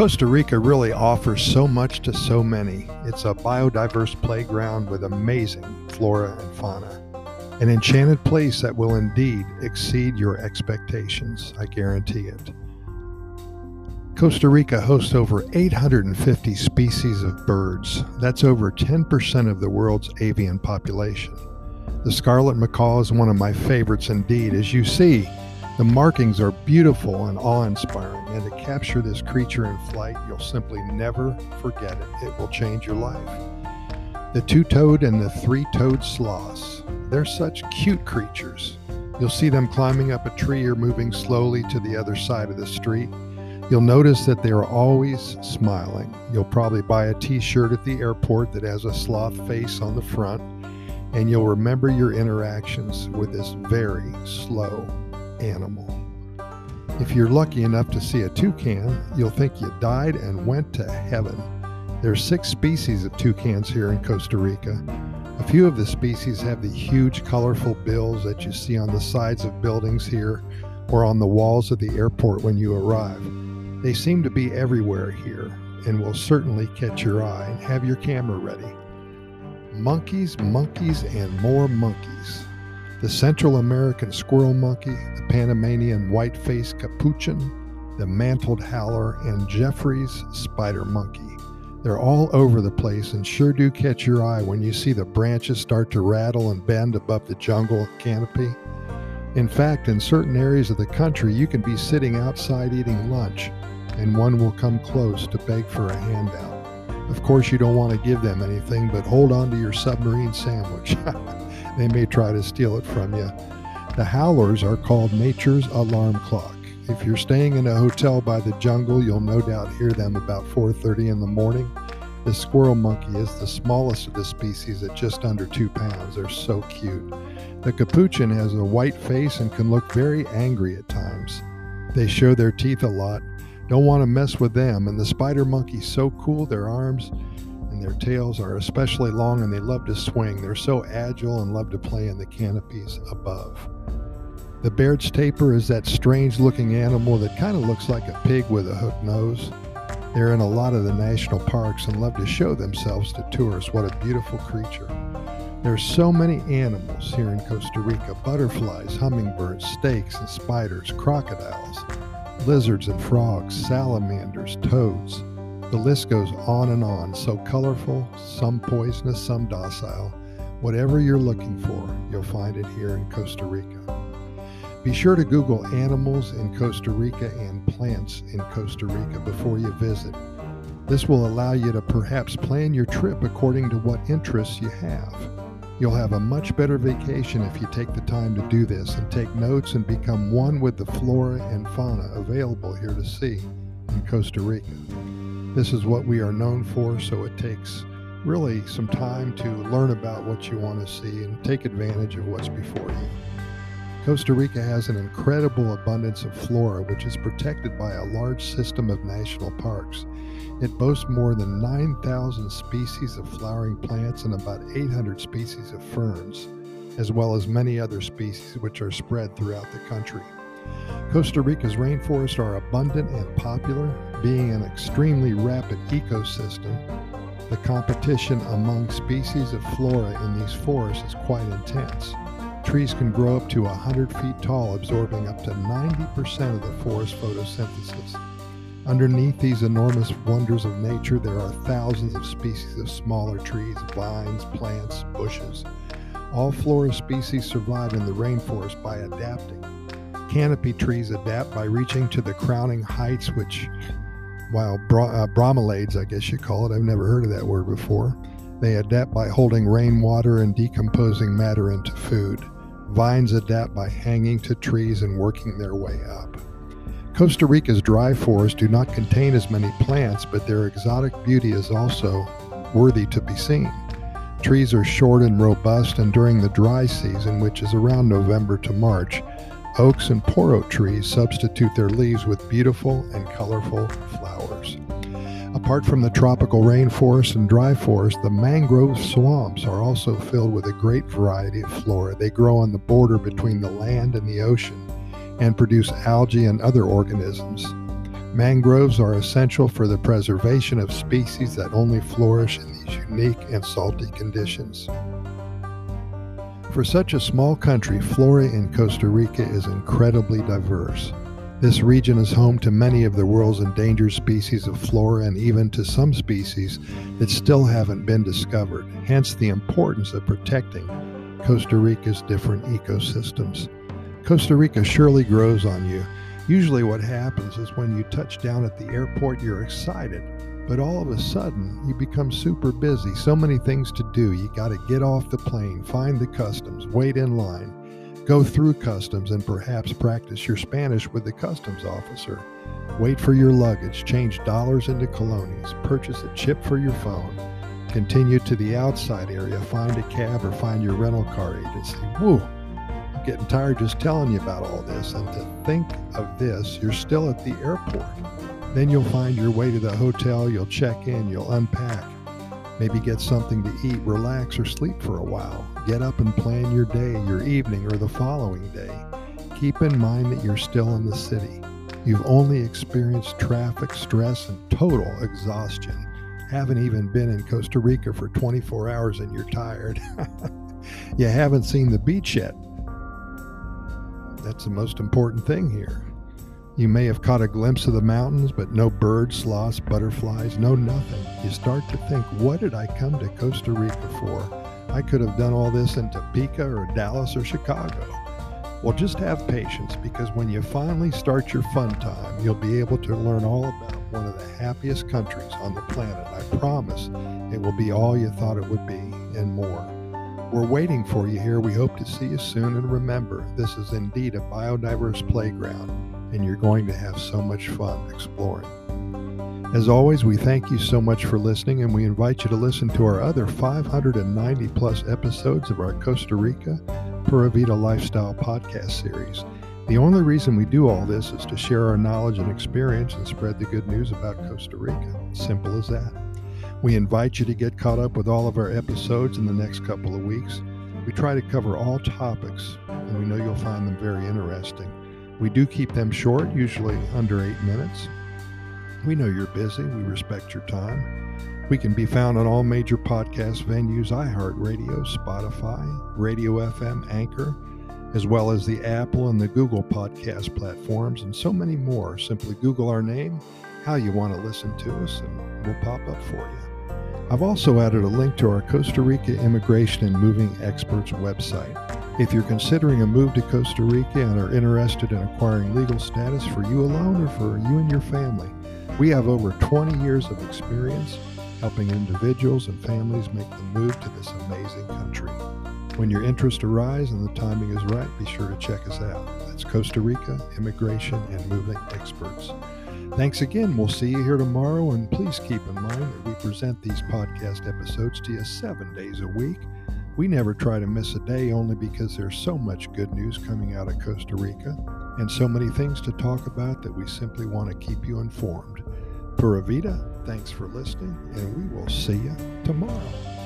Costa Rica really offers so much to so many. It's a biodiverse playground with amazing flora and fauna. An enchanted place that will indeed exceed your expectations, I guarantee it. Costa Rica hosts over 850 species of birds. That's over 10% of the world's avian population. The scarlet macaw is one of my favorites indeed. As you see, the markings are beautiful and awe inspiring, and to capture this creature in flight, you'll simply never forget it. It will change your life. The two toed and the three toed sloths. They're such cute creatures. You'll see them climbing up a tree or moving slowly to the other side of the street. You'll notice that they are always smiling. You'll probably buy a t shirt at the airport that has a sloth face on the front, and you'll remember your interactions with this very slow animal. If you're lucky enough to see a toucan, you'll think you died and went to heaven. There are six species of toucans here in Costa Rica. A few of the species have the huge, colorful bills that you see on the sides of buildings here or on the walls of the airport when you arrive. They seem to be everywhere here and will certainly catch your eye and have your camera ready. Monkeys, monkeys, and more monkeys the Central American squirrel monkey, the Panamanian white-faced capuchin, the mantled howler, and Geoffroy's spider monkey. They're all over the place and sure do catch your eye when you see the branches start to rattle and bend above the jungle canopy. In fact, in certain areas of the country, you can be sitting outside eating lunch and one will come close to beg for a handout. Of course, you don't want to give them anything, but hold on to your submarine sandwich. they may try to steal it from you. The howlers are called nature's alarm clock. If you're staying in a hotel by the jungle, you'll no doubt hear them about 4:30 in the morning. The squirrel monkey is the smallest of the species at just under 2 pounds. They're so cute. The capuchin has a white face and can look very angry at times. They show their teeth a lot. Don't want to mess with them. And the spider monkey's so cool, their arms their tails are especially long and they love to swing. They're so agile and love to play in the canopies above. The Baird's tapir is that strange looking animal that kind of looks like a pig with a hooked nose. They're in a lot of the national parks and love to show themselves to tourists. What a beautiful creature. There's so many animals here in Costa Rica butterflies, hummingbirds, snakes and spiders, crocodiles, lizards and frogs, salamanders, toads. The list goes on and on, so colorful, some poisonous, some docile. Whatever you're looking for, you'll find it here in Costa Rica. Be sure to Google animals in Costa Rica and plants in Costa Rica before you visit. This will allow you to perhaps plan your trip according to what interests you have. You'll have a much better vacation if you take the time to do this and take notes and become one with the flora and fauna available here to see in Costa Rica. This is what we are known for, so it takes really some time to learn about what you want to see and take advantage of what's before you. Costa Rica has an incredible abundance of flora, which is protected by a large system of national parks. It boasts more than 9,000 species of flowering plants and about 800 species of ferns, as well as many other species which are spread throughout the country. Costa Rica's rainforests are abundant and popular, being an extremely rapid ecosystem. The competition among species of flora in these forests is quite intense. Trees can grow up to 100 feet tall, absorbing up to 90% of the forest photosynthesis. Underneath these enormous wonders of nature, there are thousands of species of smaller trees, vines, plants, bushes. All flora species survive in the rainforest by adapting canopy trees adapt by reaching to the crowning heights, which, while uh, bromeliads, I guess you call it, I've never heard of that word before, they adapt by holding rainwater and decomposing matter into food. Vines adapt by hanging to trees and working their way up. Costa Rica's dry forests do not contain as many plants, but their exotic beauty is also worthy to be seen. Trees are short and robust, and during the dry season, which is around November to March, Oaks and poro trees substitute their leaves with beautiful and colorful flowers. Apart from the tropical rainforest and dry forest, the mangrove swamps are also filled with a great variety of flora. They grow on the border between the land and the ocean and produce algae and other organisms. Mangroves are essential for the preservation of species that only flourish in these unique and salty conditions. For such a small country, flora in Costa Rica is incredibly diverse. This region is home to many of the world's endangered species of flora and even to some species that still haven't been discovered, hence the importance of protecting Costa Rica's different ecosystems. Costa Rica surely grows on you. Usually, what happens is when you touch down at the airport, you're excited but all of a sudden, you become super busy. So many things to do. You got to get off the plane, find the customs, wait in line, go through customs, and perhaps practice your Spanish with the customs officer. Wait for your luggage, change dollars into colones, purchase a chip for your phone, continue to the outside area, find a cab or find your rental car agency. Woo! I'm getting tired just telling you about all this. And to think of this, you're still at the airport. Then you'll find your way to the hotel, you'll check in, you'll unpack, maybe get something to eat, relax, or sleep for a while. Get up and plan your day, your evening, or the following day. Keep in mind that you're still in the city. You've only experienced traffic, stress, and total exhaustion. Haven't even been in Costa Rica for 24 hours and you're tired. you haven't seen the beach yet. That's the most important thing here. You may have caught a glimpse of the mountains, but no birds, sloths, butterflies, no nothing. You start to think, what did I come to Costa Rica for? I could have done all this in Topeka or Dallas or Chicago. Well, just have patience because when you finally start your fun time, you'll be able to learn all about one of the happiest countries on the planet. I promise it will be all you thought it would be and more. We're waiting for you here. We hope to see you soon. And remember, this is indeed a biodiverse playground and you're going to have so much fun exploring. As always, we thank you so much for listening, and we invite you to listen to our other 590 plus episodes of our Costa Rica Pura Vida Lifestyle podcast series. The only reason we do all this is to share our knowledge and experience and spread the good news about Costa Rica. Simple as that. We invite you to get caught up with all of our episodes in the next couple of weeks. We try to cover all topics, and we know you'll find them very interesting. We do keep them short, usually under eight minutes. We know you're busy. We respect your time. We can be found on all major podcast venues iHeartRadio, Spotify, Radio FM, Anchor, as well as the Apple and the Google podcast platforms, and so many more. Simply Google our name, how you want to listen to us, and we'll pop up for you. I've also added a link to our Costa Rica Immigration and Moving Experts website. If you're considering a move to Costa Rica and are interested in acquiring legal status for you alone or for you and your family, we have over 20 years of experience helping individuals and families make the move to this amazing country. When your interest arises and the timing is right, be sure to check us out. That's Costa Rica Immigration and Moving Experts. Thanks again. We'll see you here tomorrow. And please keep in mind that we present these podcast episodes to you seven days a week. We never try to miss a day only because there's so much good news coming out of Costa Rica and so many things to talk about that we simply want to keep you informed. Pura Vida, thanks for listening, and we will see you tomorrow.